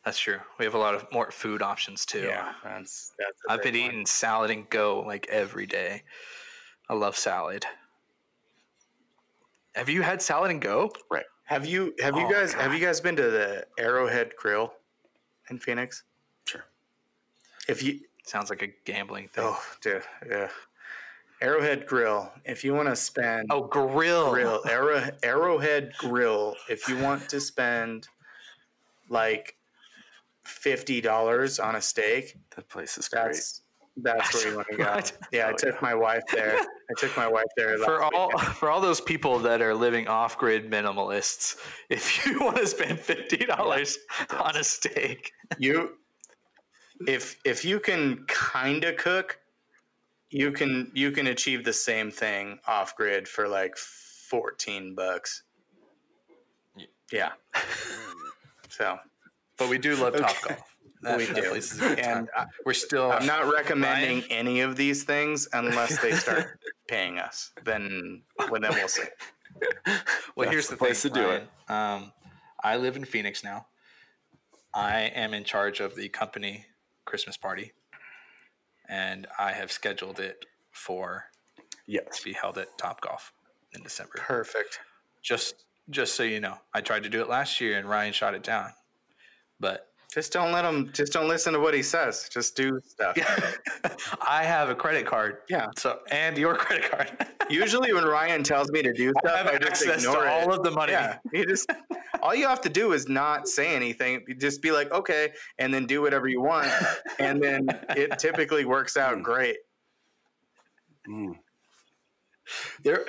[SPEAKER 1] That's true. We have a lot of more food options too.
[SPEAKER 2] Yeah, that's that's. a
[SPEAKER 1] I've been
[SPEAKER 2] one.
[SPEAKER 1] eating salad and go like every day. I love salad. Have you had salad and go? Right.
[SPEAKER 2] Have you have you
[SPEAKER 1] Oh,
[SPEAKER 2] guys have you guys been to the Arrowhead Grill in Phoenix?
[SPEAKER 3] Sure.
[SPEAKER 2] If you
[SPEAKER 1] Sounds like a gambling thing.
[SPEAKER 2] oh dude yeah, Arrowhead Grill. If you want to spend
[SPEAKER 1] Oh, grill.
[SPEAKER 2] grill Arrow, Arrowhead Grill. If you want to spend like fifty dollars on a steak,
[SPEAKER 3] that place is great.
[SPEAKER 2] that's that's where you want to go. [laughs] Yeah, [laughs] I took my wife there. I took my wife there
[SPEAKER 1] For all
[SPEAKER 2] weekend. [laughs]
[SPEAKER 1] for all those people that are living off grid minimalists, if you want to spend fifty dollars on a steak,
[SPEAKER 2] you if if you can kind of cook you can you can achieve the same thing off grid for like 14 bucks yeah so
[SPEAKER 1] but we do love
[SPEAKER 2] Okay.
[SPEAKER 1] Top Golf. That,
[SPEAKER 2] we do
[SPEAKER 1] place is a good time.
[SPEAKER 2] and I,
[SPEAKER 1] We're still.
[SPEAKER 2] i'm not recommending
[SPEAKER 1] Ryan?
[SPEAKER 2] any of these things unless they start [laughs] paying us then well, then we'll see [laughs]
[SPEAKER 1] Well,
[SPEAKER 3] That's
[SPEAKER 1] here's
[SPEAKER 3] the
[SPEAKER 1] the,
[SPEAKER 3] place
[SPEAKER 1] thing,
[SPEAKER 3] to do
[SPEAKER 1] Ryan. Um, I live in Phoenix now. I am in charge of the company Christmas party, and I have scheduled it for
[SPEAKER 3] Yes.
[SPEAKER 1] to be held at Top Golf in December.
[SPEAKER 2] perfect
[SPEAKER 1] Just just so you know, I tried to do it last year and Ryan shot it down. But
[SPEAKER 2] just don't let him just don't listen to what he says just do stuff [laughs]
[SPEAKER 1] I have a credit card.
[SPEAKER 2] Yeah.
[SPEAKER 1] So and your [laughs] credit card.
[SPEAKER 2] usually when ryan tells me to do
[SPEAKER 1] I
[SPEAKER 2] stuff
[SPEAKER 1] have
[SPEAKER 2] i, just
[SPEAKER 1] access to
[SPEAKER 2] ignore it
[SPEAKER 1] all of the money.
[SPEAKER 2] Yeah, you just all you have to do is not say anything. Just be like, okay, and then do whatever you want, and then it [laughs] typically works out great.
[SPEAKER 3] Mm.
[SPEAKER 1] There,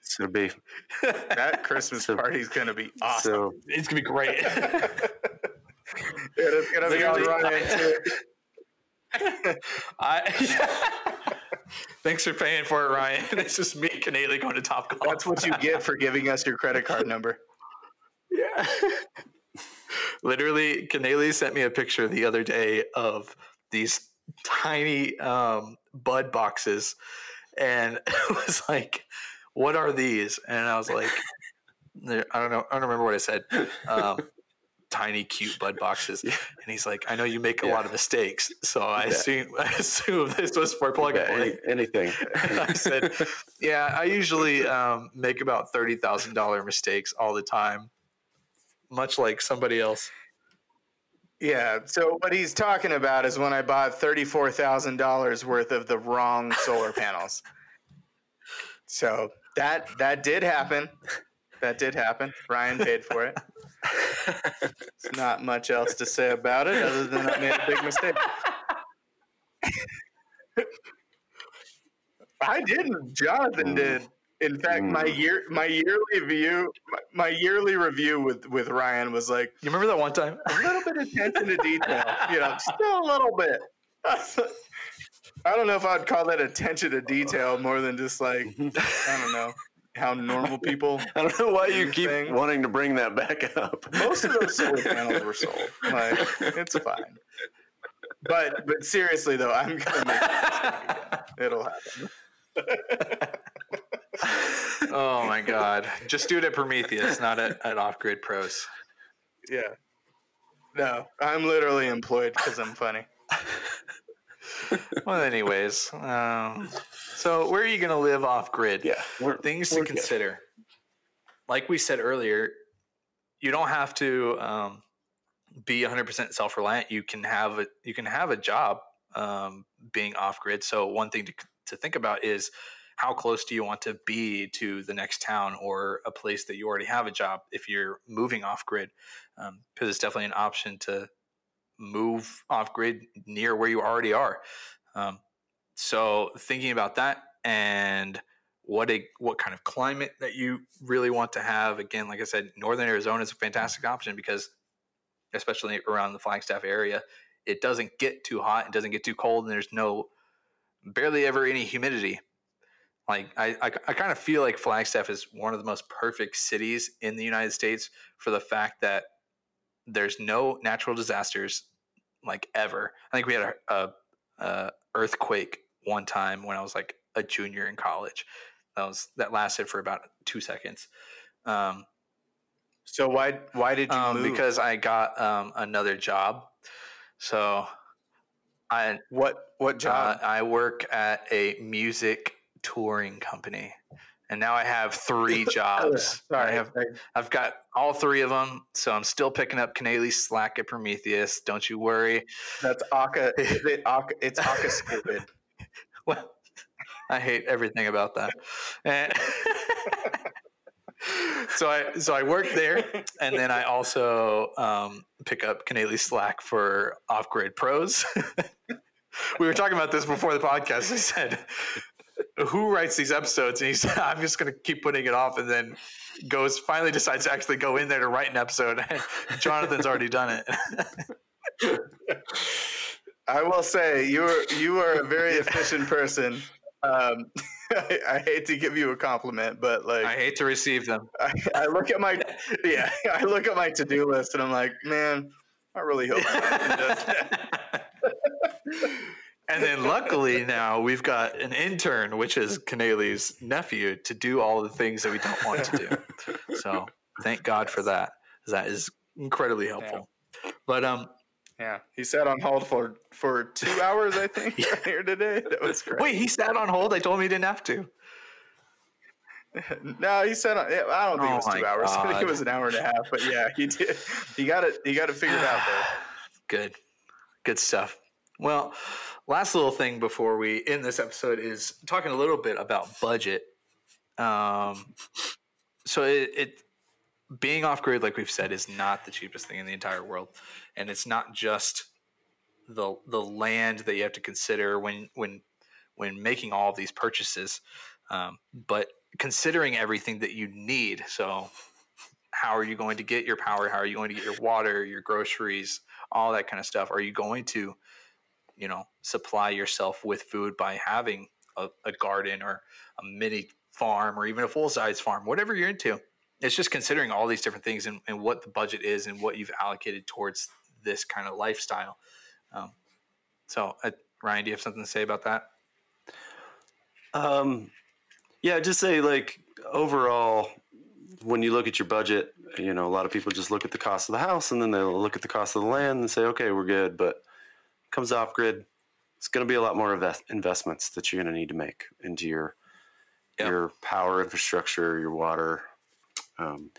[SPEAKER 3] So be
[SPEAKER 2] That [laughs] Christmas
[SPEAKER 3] So-
[SPEAKER 2] party's gonna be awesome.
[SPEAKER 3] so
[SPEAKER 1] it's gonna be great. [laughs]
[SPEAKER 2] it's gonna be on
[SPEAKER 1] Literally,
[SPEAKER 2] Ryan.
[SPEAKER 1] I [laughs] thanks for paying for it, Ryan. It's just me and Kaylee going to Top Golf.
[SPEAKER 2] That's what you get for giving us your credit card number.
[SPEAKER 1] Yeah. Literally, Canely sent me a picture the other day of these tiny um, bud boxes, and it was like, "What are these?" And I was like, "I don't know. I don't remember what I said." Um, tiny, cute bud boxes, and he's like, "I know you make a
[SPEAKER 3] Yeah.
[SPEAKER 1] lot of mistakes, so I
[SPEAKER 3] Yeah.
[SPEAKER 1] assume [laughs] I assume this was for plug and
[SPEAKER 3] yeah,
[SPEAKER 1] play."
[SPEAKER 3] any, anything. [laughs]
[SPEAKER 1] And I said, "Yeah, I usually um, make about thirty thousand dollar mistakes all the time, much like somebody else."
[SPEAKER 2] Yeah. So what he's talking about is when I bought thirty-four thousand dollars worth of the wrong solar panels. So that that did happen. That did happen. Ryan paid for it. [laughs] There's not much else to say about it other than I made a big mistake. I didn't. Jonathan did. In fact, my
[SPEAKER 3] Mm.
[SPEAKER 2] year my yearly view my, my yearly review with with Ryan was like
[SPEAKER 1] You remember that one time?
[SPEAKER 2] a little bit of attention to detail, you know, still a little bit. [laughs] I don't know if I'd call that attention to detail more than just like I don't know how normal people. [laughs]
[SPEAKER 3] I don't know why you keep
[SPEAKER 2] thing.
[SPEAKER 3] wanting to bring that back up.
[SPEAKER 2] Most of those solar [laughs] panels were sold. Like it's fine. But but seriously though, I'm gonna make it. [laughs] It'll happen.
[SPEAKER 1] oh my god! Just do it at Prometheus, not at, at Off Grid Pros.
[SPEAKER 2] Yeah. No, I'm literally employed because I'm funny. [laughs]
[SPEAKER 1] Well, anyways, um, so where are you going to live off grid?
[SPEAKER 3] Yeah, we're,
[SPEAKER 1] things
[SPEAKER 3] we're
[SPEAKER 1] to
[SPEAKER 3] good.
[SPEAKER 1] consider. Like we said earlier, you don't have to um, be 100% self-reliant. You can have a you can have a job um, being off grid. So one thing to to think about is how close do you want to be to the next town or a place that you already have a job if you're moving off grid, because it's definitely an option to move off grid near where you already are. Um, so thinking about that and what a what kind of climate that you really want to have. Again, like I said, northern Arizona is a fantastic option because, especially around the Flagstaff area, it doesn't get too hot, it doesn't get too cold, and there's no barely ever any humidity. Like I, I, I kind of feel like Flagstaff is one of the most perfect cities in the United States for the fact that there's no natural disasters like ever. I think we had a, a, a earthquake one time when I was like a junior in college. That was that lasted for about two seconds. Um,
[SPEAKER 2] So why why did you
[SPEAKER 1] um,
[SPEAKER 2] move?
[SPEAKER 1] because I got um, another job. So I
[SPEAKER 2] what what
[SPEAKER 1] uh,
[SPEAKER 2] job?
[SPEAKER 1] I work at a music touring company, and now I have three [laughs] jobs. I have I've got all three of them, so I'm still picking up Canaley's slack at Prometheus. Don't you worry.
[SPEAKER 2] that's Aka. [laughs] It Aka? It's Aka stupid. [laughs]
[SPEAKER 1] Well, I hate everything about that. And so I so I work there, and then I also um, pick up Canaley Slack for Off Grid Pros. we were talking about this before the podcast. I said, "Who writes these episodes?" And he said, [laughs] "I'm just going to keep putting it off," and then goes finally decides to actually go in there to write an episode. [laughs] Jonathan's already done it. [laughs]
[SPEAKER 2] I will say you are you are a very efficient person. Um, I, I hate to give you a compliment, but like
[SPEAKER 1] I hate to receive them.
[SPEAKER 2] I, I look at my yeah, I look at my to do list and I'm like, man, I really hope Jonathan does that.
[SPEAKER 1] And then luckily now we've got an intern, which is Canaley's nephew, to do all the things that we don't want to do. [laughs] So thank God for that. That is incredibly helpful. But um
[SPEAKER 2] Yeah, he sat on hold for for two [laughs] hours, I think, here today. That was great.
[SPEAKER 1] wait, he sat on hold. I told him he didn't have to. [laughs]
[SPEAKER 2] No, he said I don't think
[SPEAKER 1] Oh
[SPEAKER 2] it was two hours. I think it was an hour and a half. But yeah, he did. He got it. He got it figured out there. [sighs]
[SPEAKER 1] Good. Good stuff. Well, last little thing before we end this episode is talking a little bit about budget. Um, so it, it being off grid, like we've said, is not the cheapest thing in the entire world, and it's not just the the land that you have to consider when when when making all of these purchases, um, but considering everything that you need. So, how are you going to get your power? How are you going to get your water, your groceries, all that kind of stuff? Are you going to, you know, supply yourself with food by having a, a garden or a mini farm or even a full size farm, whatever you're into? It's just considering all these different things and, and what the budget is and what you've allocated towards this kind of lifestyle. Um, so, uh, Ryan, do you have something to say about that?
[SPEAKER 3] Um, yeah, just say like overall, when you look at your budget, you know, a lot of people just look at the cost of the house and then they'll look at the cost of the land and say, okay, we're good. But comes off grid, it's going to be a lot more invest- investments that you're going to need to make into your
[SPEAKER 1] Yep.
[SPEAKER 3] your power infrastructure, your water, um,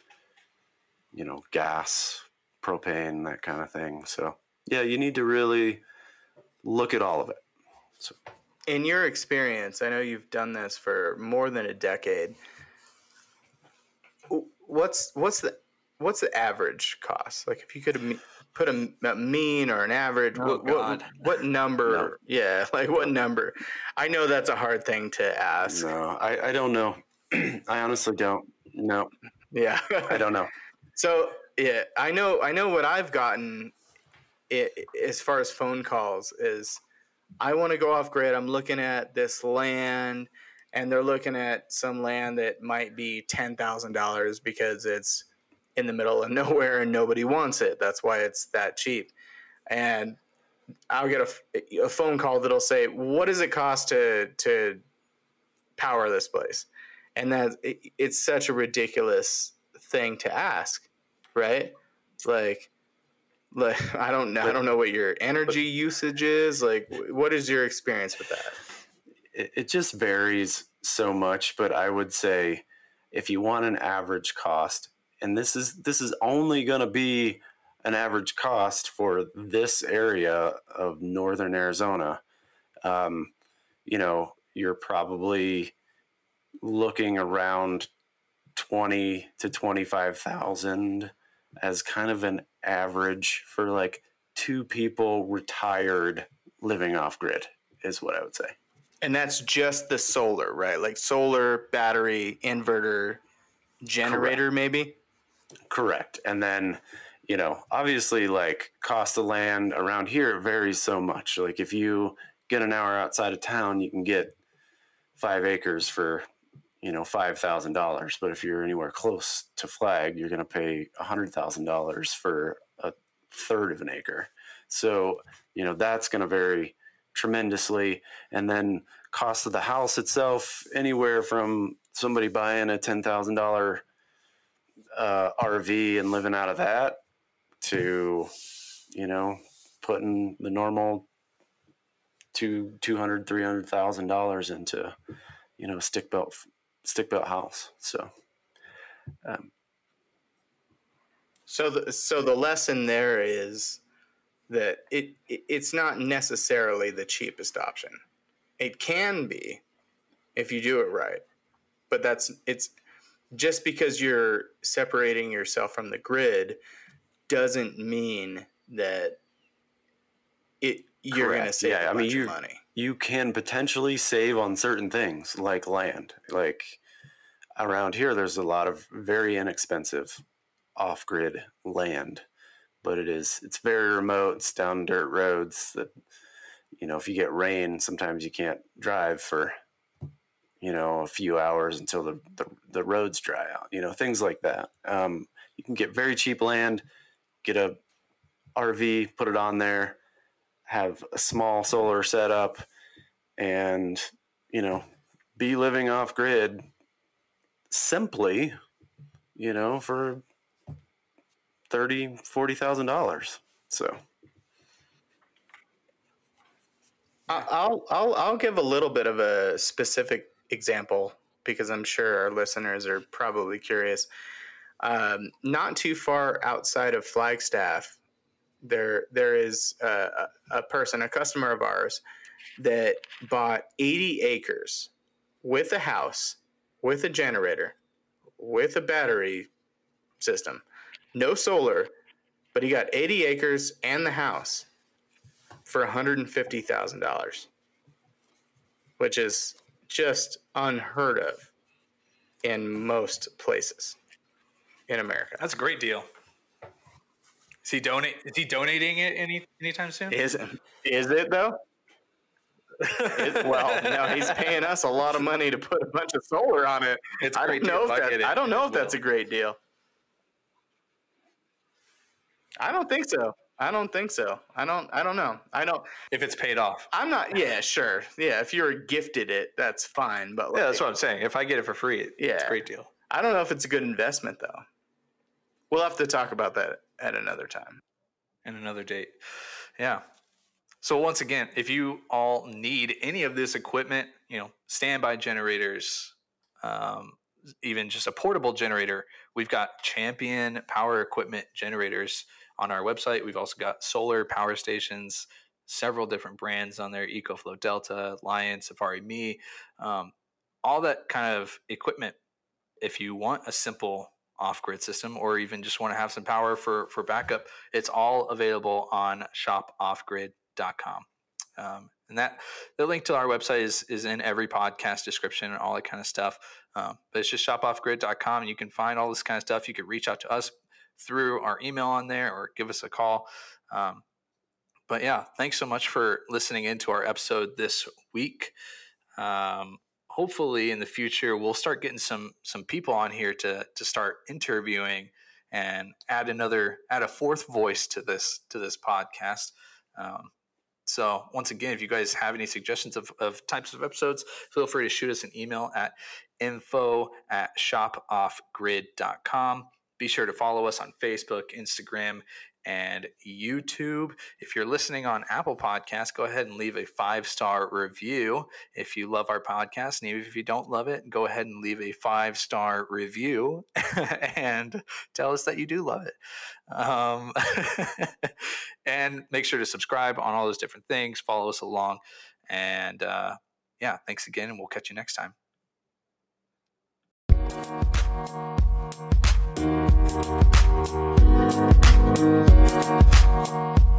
[SPEAKER 3] you know, gas, propane, that kind of thing. So yeah, you need to really look at all of it. So
[SPEAKER 2] In your experience, I know you've done this for more than a decade. What's what's the what's the average cost? Like, if you could me- put a, a mean or an average,
[SPEAKER 1] Oh,
[SPEAKER 2] what, what what number?
[SPEAKER 3] No.
[SPEAKER 2] Yeah, [laughs] like what number? I know that's a hard thing to ask.
[SPEAKER 3] no, I, I don't know. [clears throat] I honestly don't. No,
[SPEAKER 2] Yeah,
[SPEAKER 3] I don't know. [laughs]
[SPEAKER 2] So yeah, I know. I know what I've gotten. i as far as phone calls is, I want to go off grid. I'm looking at this land, and they're looking at some land that might be ten thousand dollars because it's in the middle of [laughs] nowhere and nobody wants it. That's why it's that cheap. And I'll get a, a phone call that'll say, "What does it cost to to power this place?" And that it, it's such a ridiculous thing to ask, right? Like, like [laughs] I don't know. I don't know what your energy usage is. Like, what is your experience with that?
[SPEAKER 3] It, it just varies so much, but I would say if you want an average cost, and this is this is only going to be an average cost for this area of northern Arizona, um, you know, you're probably looking around twenty to twenty five thousand as kind of an average for like two people retired living off grid is what I would say.
[SPEAKER 2] And that's just the solar, right? Like solar, battery, inverter, generator, Correct. maybe.
[SPEAKER 3] Correct. And then you know, obviously, like cost of land around here varies so much. Like if you get an hour outside of town, you can get five acres for you know five thousand dollars. But if you're anywhere close to Flag, you're going to pay a hundred thousand dollars for a third of an acre. So you know that's going to vary tremendously. And then cost of the house itself, anywhere from somebody buying a ten thousand dollar uh, RV and living out of that to, you know, putting the normal two two hundred three hundred thousand dollars into, you know, stick built stick built house. So, um,
[SPEAKER 2] so the so the lesson there is that it, it it's not necessarily the cheapest option. It can be if you do it right, but that's it's just because you're separating yourself from the grid doesn't mean that it you're going to save yeah, I mean, you, money.
[SPEAKER 3] You can potentially save on certain things like land. Like around here, there's a lot of very inexpensive off-grid land, but it is it's very remote. It's down dirt roads that you know if you get rain, sometimes you can't drive for you know a few hours until the the, the roads dry out. You know things like that. Um, you can get very cheap land get a RV, put it on there, have a small solar setup, and you know, be living off grid simply, you know, for thirty, forty thousand dollars. So
[SPEAKER 2] I'll I'll I'll give a little bit of a specific example because I'm sure our listeners are probably curious. Um, not too far outside of Flagstaff, there there is a, a person, a customer of ours, that bought 80 acres with a house, with a generator, with a battery system, no solar, but he got 80 acres and the house for $150,000, which is just unheard of in most places in America.
[SPEAKER 1] That's a great deal. Is he donate? Is he donating it any anytime soon?
[SPEAKER 2] Is is it though? it, well, no, he's paying us a lot of money to put a bunch of solar on it. It's I don't know if that, I don't know if that's a great deal. I don't think so. I don't think so. I don't. I don't know. I don't.
[SPEAKER 1] If it's paid off,
[SPEAKER 2] I'm not. Yeah, sure. Yeah, if you're gifted it, that's fine. But
[SPEAKER 1] like, yeah, that's what I'm saying. If I get it for free, yeah, it's a great deal.
[SPEAKER 2] I don't know if it's a good investment though. We'll have to talk about that at another time.
[SPEAKER 1] And another date. Yeah. So once again, if you all need any of this equipment, you know, standby generators, um, even just a portable generator, we've got Champion power equipment generators on our website. We've also got solar power stations, several different brands on there: EcoFlow Delta, Lion, Safari Me, um, all that kind of equipment. If you want a simple off-grid system or even just want to have some power for for backup it's all available on shopoffgrid.com um, and that the link to our website is is in every podcast description and all that kind of stuff um, but it's just shopoffgrid.com and you can find all this kind of stuff you can reach out to us through our email on there or give us a call um, but yeah, thanks so much for listening into our episode this week. Um, hopefully, in the future, we'll start getting some some people on here to to start interviewing and add another add a fourth voice to this to this podcast. Um, so once again, if you guys have any suggestions of, of types of episodes, feel free to shoot us an email at info at shopoffgrid.com. Be sure to follow us on Facebook, Instagram, and YouTube. If you're listening on Apple Podcasts, go ahead and leave a five star review if you love our podcast. And even if you don't love it, go ahead and leave a five star review [laughs] and tell us that you do love it. Um, [laughs] and make sure to subscribe on all those different things, follow us along. And uh, yeah, thanks again, and we'll catch you next time. Thank you.